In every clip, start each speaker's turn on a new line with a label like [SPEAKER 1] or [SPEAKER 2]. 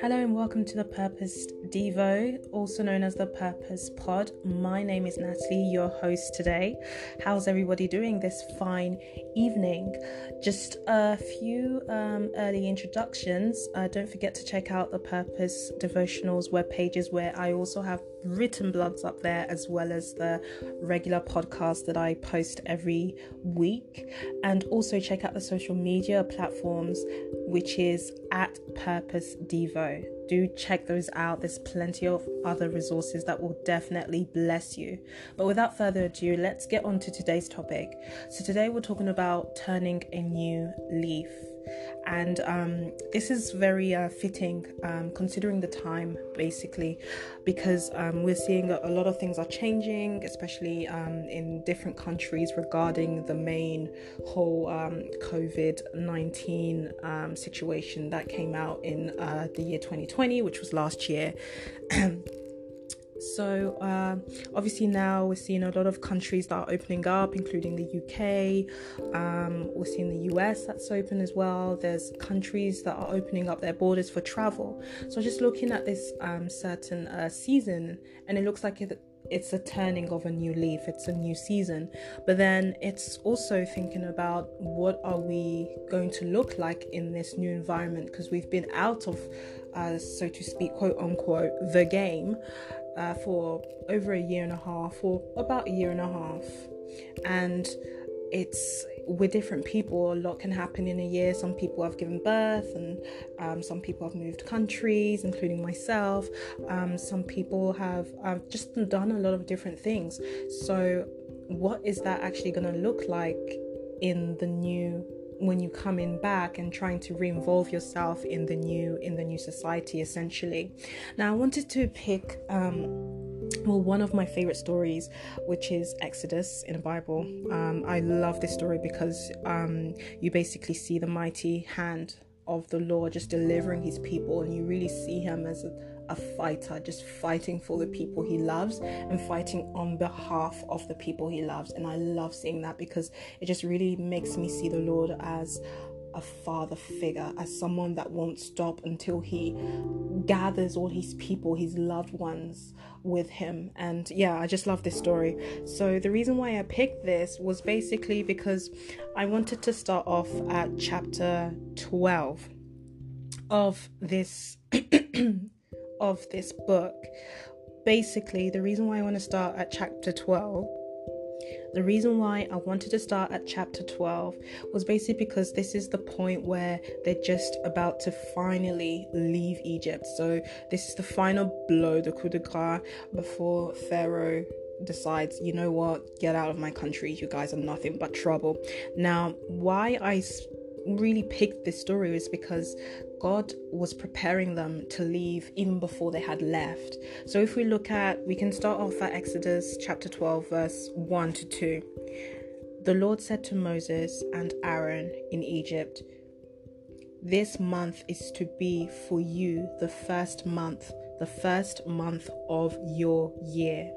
[SPEAKER 1] Hello and welcome to the Purpose Devo, also known as the Purpose Pod. My name is Natalie, your host today. How's everybody doing this fine evening? Just a few um, early introductions. Uh, don't forget to check out the Purpose Devotionals web pages where I also have written blogs up there as well as the regular podcast that I post every week. And also check out the social media platforms, which is at Purpose Devo do check those out. There's plenty of other resources that will definitely bless you. But without further ado, let's get on to today's topic. So, today we're talking about turning a new leaf and um, this is very uh, fitting um, considering the time basically because um, we're seeing a, lot of things are changing especially um, in different countries regarding the main whole um, covid-19 um, situation that came out in uh, the year 2020 which was last year So, uh, obviously, now we're seeing a lot of countries that are opening up, including the UK. Um, we're seeing the US that's open as well. There's countries that are opening up their borders for travel. So, just looking at this um, certain uh, season, and it looks like it, it's a turning of a new leaf it's a new season but then it's also thinking about what are we going to look like in this new environment because we've been out of uh, so to speak quote unquote the game uh, for over a year and a half, or about a year and a half. And it's with different people, a lot can happen in a year. Some people have given birth, and um, some people have moved countries, including myself. Um, some people have have just done a lot of different things. So, what is that actually going to look like in the new when you come in back and trying to re-involve yourself in the new in the new society essentially now i wanted to pick um well one of my favorite stories which is exodus in the bible um, i love this story because um, you basically see the mighty hand of the lord just delivering his people and you really see him as a a fighter, just fighting for the people he loves and fighting on behalf of the people he loves. And I love seeing that because it just really makes me see the Lord as a father figure, as someone that won't stop until he gathers all his people, his loved ones with him. And yeah, I just love this story. So, the reason why I picked this was basically because I wanted to start off at chapter 12 of this of this book. Basically, the reason why I want to start at chapter 12 the reason why I wanted to start at chapter 12 was basically because this is the point where they're just about to finally leave Egypt. So, this is the final blow, the coup de grace, before Pharaoh decides, you know what, get out of my country. You guys are nothing but trouble. Now, why I really picked this story is because God was preparing them to leave even before they had left. So if we look at, we can start off at Exodus chapter 12, verse 1 to 2. The Lord said to Moses and Aaron in Egypt, This month is to be for you the first month, the first month of your year.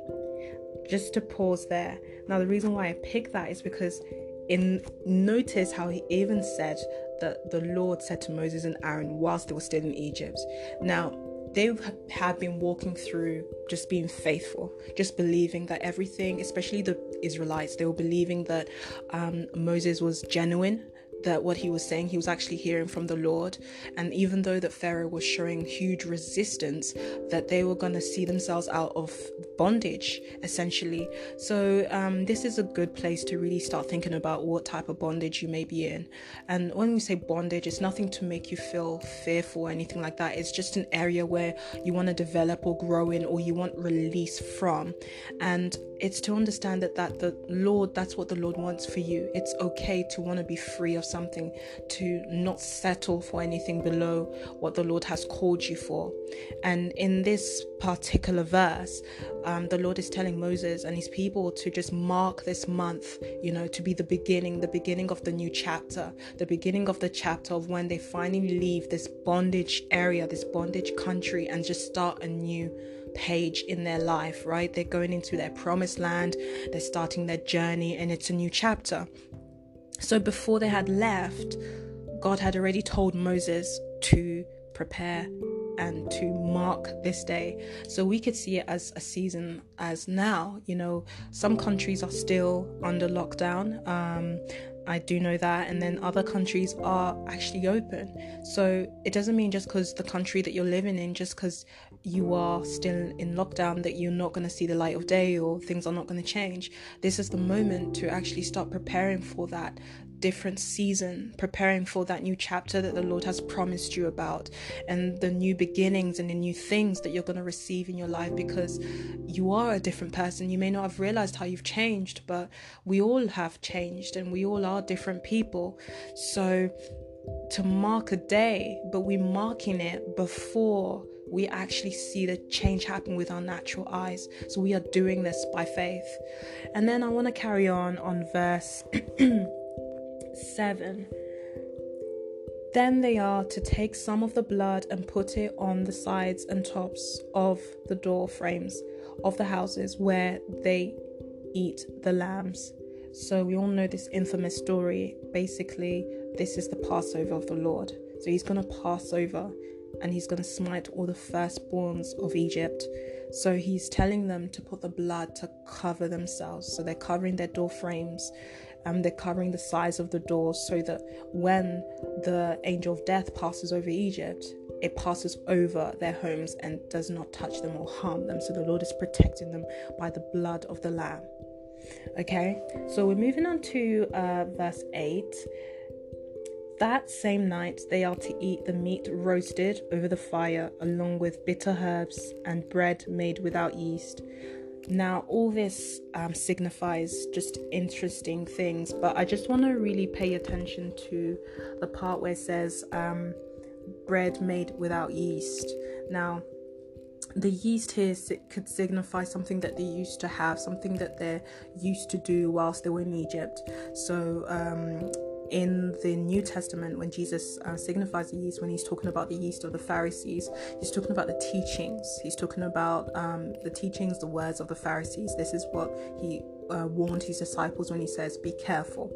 [SPEAKER 1] Just to pause there. Now, the reason why I picked that is because in notice how he even said that the Lord said to Moses and Aaron whilst they were still in Egypt. Now, they had been walking through just being faithful, just believing that everything, especially the Israelites, they were believing that um, Moses was genuine that what he was saying he was actually hearing from the lord. And even though that pharaoh was showing huge resistance that they were going to see themselves out of bondage essentially. So um, this is a good place to really start thinking about what type of bondage you may be in. And when we say bondage it's nothing to make you feel fearful or anything like that. It's just an area where you want to develop or grow in or you want release from. And it's to understand that that the lord that's what the lord wants for you. It's okay to want to be free of something, to not settle for anything below what the Lord has called you for. And in this particular verse, um, the Lord is telling Moses and his people to just mark this month, you know, to be the beginning, the beginning of the new chapter, the beginning of the chapter of when they finally leave this bondage area, this bondage country, and just start a new page in their life, right? They're going into their promised land, they're starting their journey, and it's a new chapter. So before they had left, God had already told Moses to prepare and to mark this day. So we could see it as a season as now. You know, some countries are still under lockdown. Um, I do know that, and then other countries are actually open. So it doesn't mean just because the country that you're living in, just because you are still in lockdown, that you're not going to see the light of day or things are not going to change. This is the moment to actually start preparing for that different season, preparing for that new chapter that the Lord has promised you about, and the new beginnings and the new things that you're going to receive in your life because you are a different person. You may not have realized how you've changed, but we all have changed and we all are different people. So, to mark a day, but we're marking it before we actually see the change happen with our natural eyes. So we are doing this by faith. And then I want to carry on on verse 7. Then they are to take some of the blood and put it on the sides and tops of the door frames of the houses where they eat the lambs. So we all know this infamous story. Basically, this is the Passover of the Lord. So he's going to pass over and he's going to smite all the firstborns of Egypt. So he's telling them to put the blood to cover themselves. So they're covering their door frames um, they're covering the sides of the doors so that when the angel of death passes over Egypt, it passes over their homes and does not touch them or harm them. So the Lord is protecting them by the blood of the Lamb. Okay, so we're moving on to uh, verse 8. That same night, they are to eat the meat roasted over the fire, along with bitter herbs and bread made without yeast. Now, all this um, signifies just interesting things, but I just want to really pay attention to the part where it says um, bread made without yeast. Now, the yeast here could signify something that they used to have, something that they're used to do whilst they were in Egypt. So, um, in the New Testament, when Jesus uh, signifies the yeast, when he's talking about the yeast of the Pharisees, he's talking about the teachings. He's talking about um, the teachings, the words of the Pharisees. This is what he uh, warned his disciples when he says, Be careful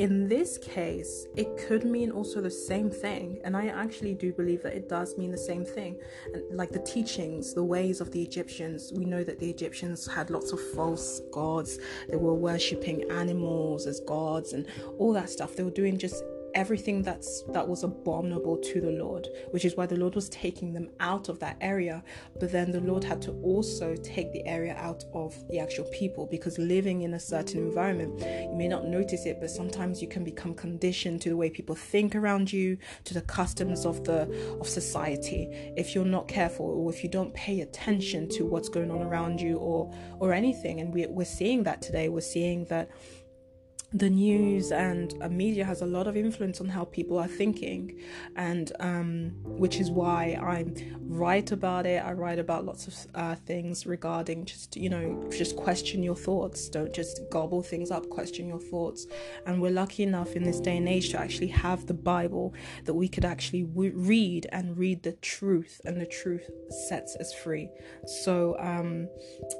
[SPEAKER 1] in this case, it could mean also the same thing, and I actually do believe that it does mean the same thing. And like the teachings, the ways of the Egyptians, we know that the Egyptians had lots of false gods. They were worshipping animals as gods and all that stuff. They were doing just everything that's that was abominable to the Lord, which is why the Lord was taking them out of that area. But then the Lord had to also take the area out of the actual people because living in a certain environment, you may not notice it, but sometimes you can become conditioned to the way people think around you, to the customs of the of society. If you're not careful or if you don't pay attention to what's going on around you or or anything, and we, we're seeing that today. We're seeing that the news and uh, media has a lot of influence on how people are thinking and um, which is why i write about it. I write about lots of uh, things regarding just you know just question your thoughts. Don't just gobble things up question your thoughts. And we're lucky enough in this day and age to actually have the bible that we could actually w- read and read the truth and the truth sets us free. So um,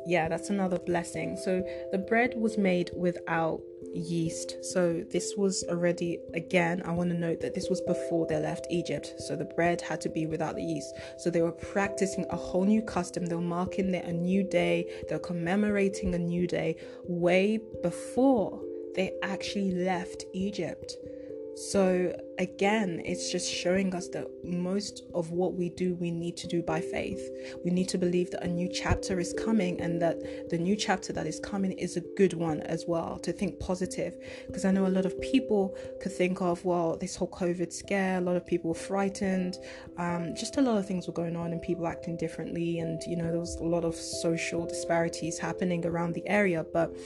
[SPEAKER 1] yeah that's another blessing. So the bread was made without yeast. So this was already again, I want to note that this was before they left Egypt. So the bread had to be without the yeast. So they were practicing a whole new custom. They were marking a new day. they're commemorating a new day way before they actually left Egypt. So, again, it's just showing us that most of what we do, we need to do by faith. We need to believe that a new chapter is coming and that the new chapter that is coming is a good one as well, to think positive. Because I know a lot of people could think of, well, this whole COVID scare, a lot of people were frightened, um, just a lot of things were going on and people acting differently. And, you know, there was a lot of social disparities happening around the area. But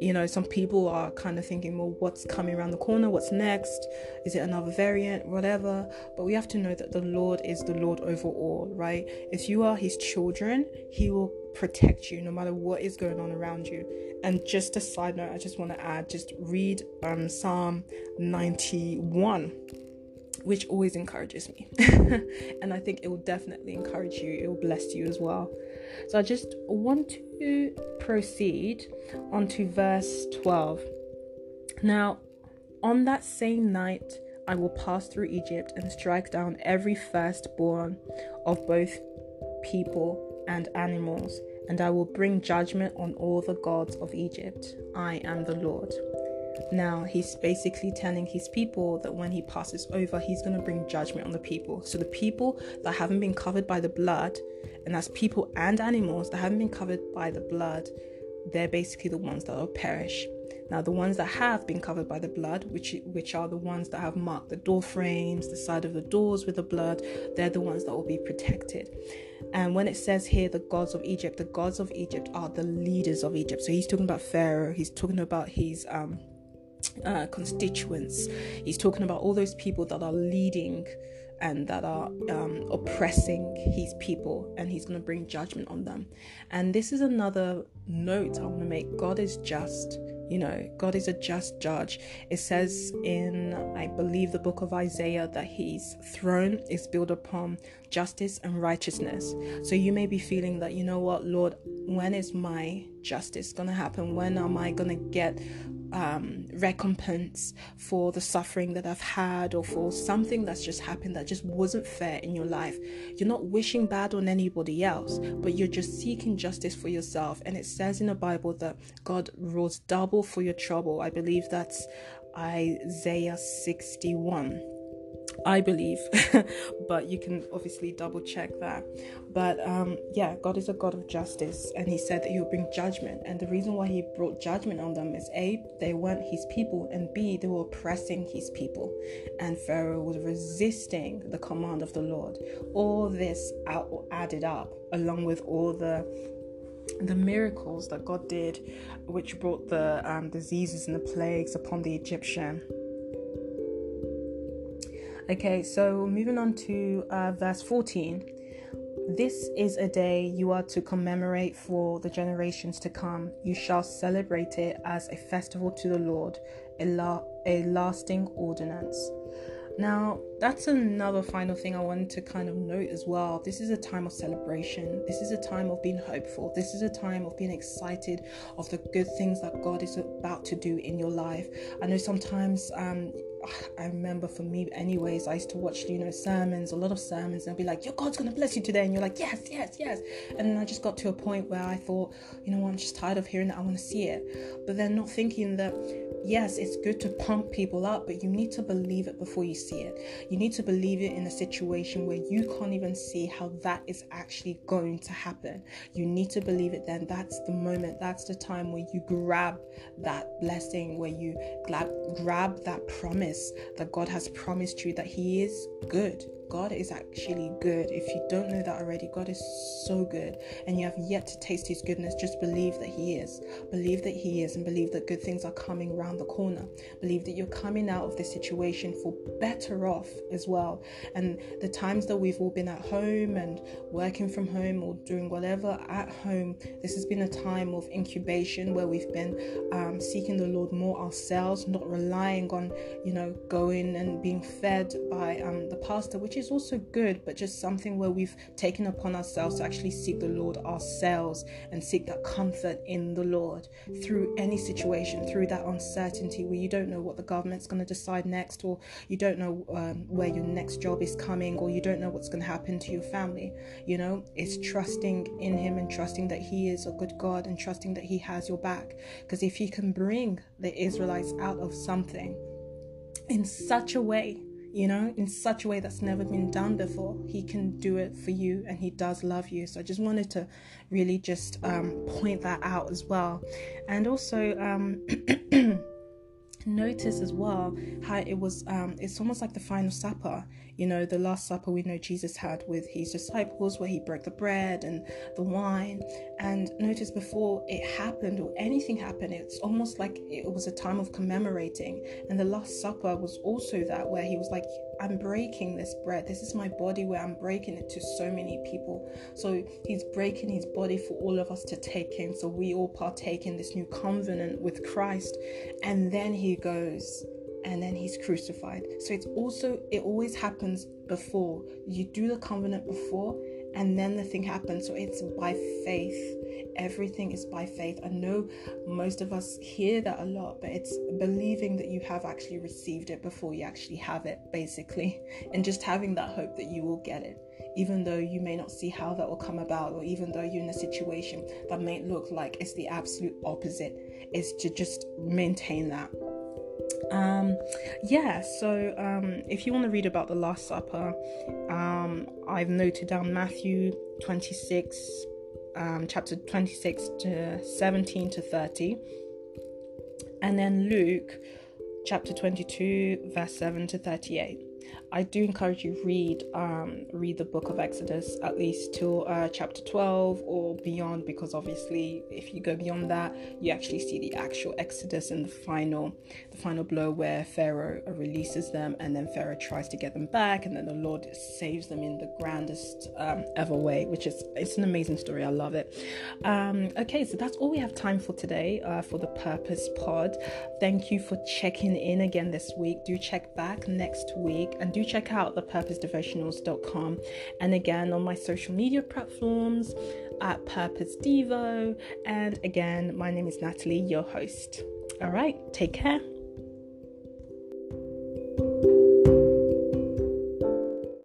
[SPEAKER 1] you know, some people are kind of thinking, well, what's coming around the corner? What's next? Is it another variant? Whatever. But we have to know that the Lord is the Lord over all, right? If you are His children, He will protect you no matter what is going on around you. And just a side note, I just want to add, just read um, Psalm 91 which always encourages me. and I think it will definitely encourage you, it will bless you as well. So I just want to proceed onto verse 12. Now, On that same night, I will pass through Egypt and strike down every firstborn of both people and animals, and I will bring judgment on all the gods of Egypt. I am the Lord. Now, he's basically telling his people that when he passes over, he's going to bring judgment on the people. So, the people that haven't been covered by the blood, and that's people and animals that haven't been covered by the blood, they're basically the ones that will perish. Now, the ones that have been covered by the blood, which which are the ones that have marked the door frames, the side of the doors with the blood, they're the ones that will be protected. And when it says here, the gods of Egypt, the gods of Egypt are the leaders of Egypt. So he's talking about Pharaoh. He's talking about his um, uh, constituents. He's talking about all those people that are leading and that are um, oppressing his people, and he's going to bring judgment on them. And this is another note I want to make God is just. You know, God is a just judge. It says in, I believe, the book of Isaiah that his throne is built upon justice and righteousness. So you may be feeling that, you know what, Lord, when is my justice going to happen? When am I going to get um, recompense for the suffering that I've had or for something that's just happened that just wasn't fair in your life. You're not wishing bad on anybody else, but you're just seeking justice for yourself. And it says in the Bible that God rules double for your trouble. I believe that's Isaiah 61. I believe, but you can obviously double check that. But um, yeah, God is a God of justice, and He said that He will bring judgment. And the reason why He brought judgment on them is A, they weren't His people, and B, they were oppressing His people. And Pharaoh was resisting the command of the Lord. All this added up, along with all the the miracles that God did, which brought the um, diseases and the plagues upon the Egyptian Okay, so moving on to uh, verse 14. This is a day you are to commemorate for the generations to come. You shall celebrate it as a festival to the Lord, a, la- a lasting ordinance. Now, that's another final thing I wanted to kind of note as well. This is a time of celebration. This is a time of being hopeful. This is a time of being excited of the good things that God is about to do in your life. I know sometimes um, I remember for me, anyways, I used to watch, you know, sermons, a lot of sermons, and be like, Your God's gonna bless you today. And you're like, Yes, yes, yes. And then I just got to a point where I thought, You know I'm just tired of hearing that. I wanna see it. But then not thinking that, yes, it's good to pump people up, but you need to believe it before you see it. You need to believe it in a situation where you can't even see how that is actually going to happen. You need to believe it then. That's the moment, that's the time where you grab that blessing, where you grab, grab that promise that God has promised you that He is good. God is actually good. If you don't know that already, God is so good and you have yet to taste His goodness, just believe that He is. Believe that He is and believe that good things are coming around the corner. Believe that you're coming out of this situation for better off as well. And the times that we've all been at home and working from home or doing whatever at home, this has been a time of incubation where we've been um, seeking the Lord more ourselves, not relying on, you know, going and being fed by um, the pastor, which is also good, but just something where we've taken upon ourselves to actually seek the Lord ourselves and seek that comfort in the Lord through any situation, through that uncertainty where you don't know what the government's going to decide next, or you don't know um, where your next job is coming, or you don't know what's going to happen to your family. You know, it's trusting in Him and trusting that He is a good God and trusting that He has your back. Because if He can bring the Israelites out of something in such a way you know, in such a way that's never been done before. He can do it for you and he does love you. So I just wanted to really just um, point that out as well. And also, um, notice as well how it was um it's almost like the final supper you know the last supper we know jesus had with his disciples where he broke the bread and the wine. And notice before it happened or anything happened it's almost like it was a time of commemorating. And the last supper was also that where he was like i'm breaking this bread this is my body where i'm breaking it to so many people so he's breaking his body for all of us to take in so we all partake in this new covenant with christ and then he goes and then he's crucified. So it's also, it always happens before. You do the covenant before, and then the thing happens. So it's by faith. Everything is by faith. I know most of us hear that a lot, but it's believing that you have actually received it before you actually have it, basically, and just having that hope that you will get it even though you may not see how that will come about, or even though you're in a situation that may look like it's the absolute opposite, is to just maintain that. Um, yeah, so um, if you want to read about the Last Supper, um, I've noted down Matthew 26, um, chapter 26 to 17 to 30, and then Luke chapter 22, verse 7 to 38. I do encourage you read um, read the book of Exodus at least till uh, chapter 12 or beyond because obviously if you go beyond that you actually see the actual Exodus and the final the final blow where Pharaoh releases them and then Pharaoh tries to get them back and then the Lord saves them in the grandest um, ever way which is it's an amazing story. I love it. Um, okay so that's all we have time for today uh, for the purpose pod. Thank you for checking in again this week. Do check back next week and do do check out thepurposedevotionals.com and again on my social media platforms at Purpose Devo. And again, my name is Natalie, your host. All right, take care.